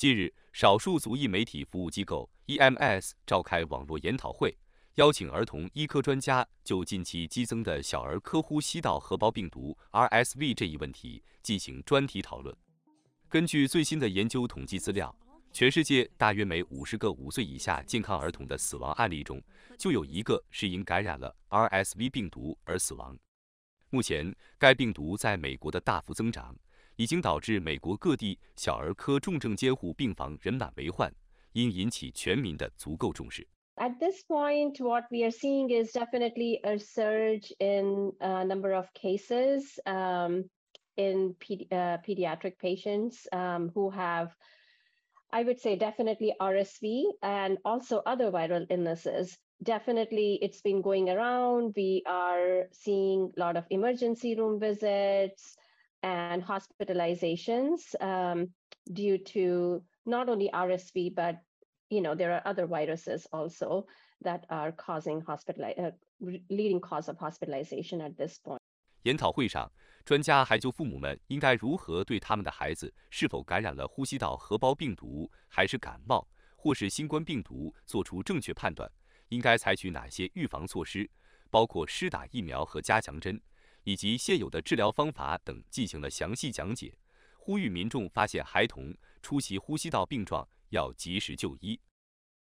近日，少数族裔媒体服务机构 EMS 召开网络研讨会，邀请儿童医科专家就近期激增的小儿科呼吸道合胞病毒 RSV 这一问题进行专题讨论。根据最新的研究统计资料，全世界大约每五十个五岁以下健康儿童的死亡案例中，就有一个是因感染了 RSV 病毒而死亡。目前，该病毒在美国的大幅增长。已经导致美国各地小儿科重症监护病房人满为患，应引起全民的足够重视。At this point, what we are seeing is definitely a surge in a number of cases um, in pedi- uh, pediatric patients um, who have, I would say, definitely RSV and also other viral illnesses. Definitely, it's been going around. We are seeing a lot of emergency room visits And hospitalizations um, due to not only RSV, but you know there are other viruses also that are causing hospital uh, leading cause of hospitalization at this point. 研讨会上，专家还就父母们应该如何对他们的孩子是否感染了呼吸道合胞病毒，还是感冒，或是新冠病毒做出正确判断，应该采取哪些预防措施，包括施打疫苗和加强针。以及现有的治疗方法等进行了详细讲解，呼吁民众发现孩童出席呼吸道病状要及时就医。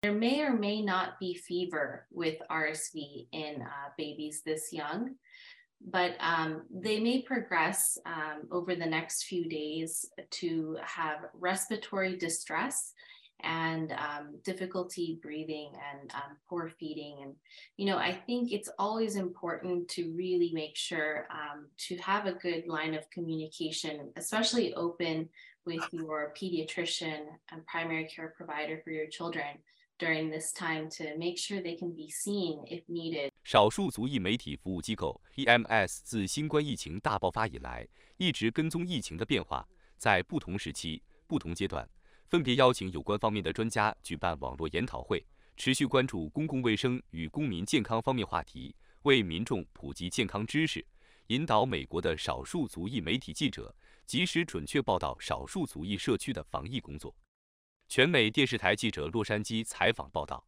There may or may not be fever with RSV in uh, babies this young, but um, they may progress um, over the next few days to have respiratory distress and um, difficulty breathing and um, poor feeding. And, you know, I think it's always important to really make sure um, to have a good line of communication, especially open with your pediatrician and primary care provider for your children during this time to make sure they can be seen if needed. 少数族裔媒体服务机构 EMS 自新冠疫情大爆发以来，一直跟踪疫情的变化，在不同时期、不同阶段 分别邀请有关方面的专家举办网络研讨会，持续关注公共卫生与公民健康方面话题，为民众普及健康知识，引导美国的少数族裔媒体记者及时准确报道少数族裔社区的防疫工作。全美电视台记者洛杉矶采访报道。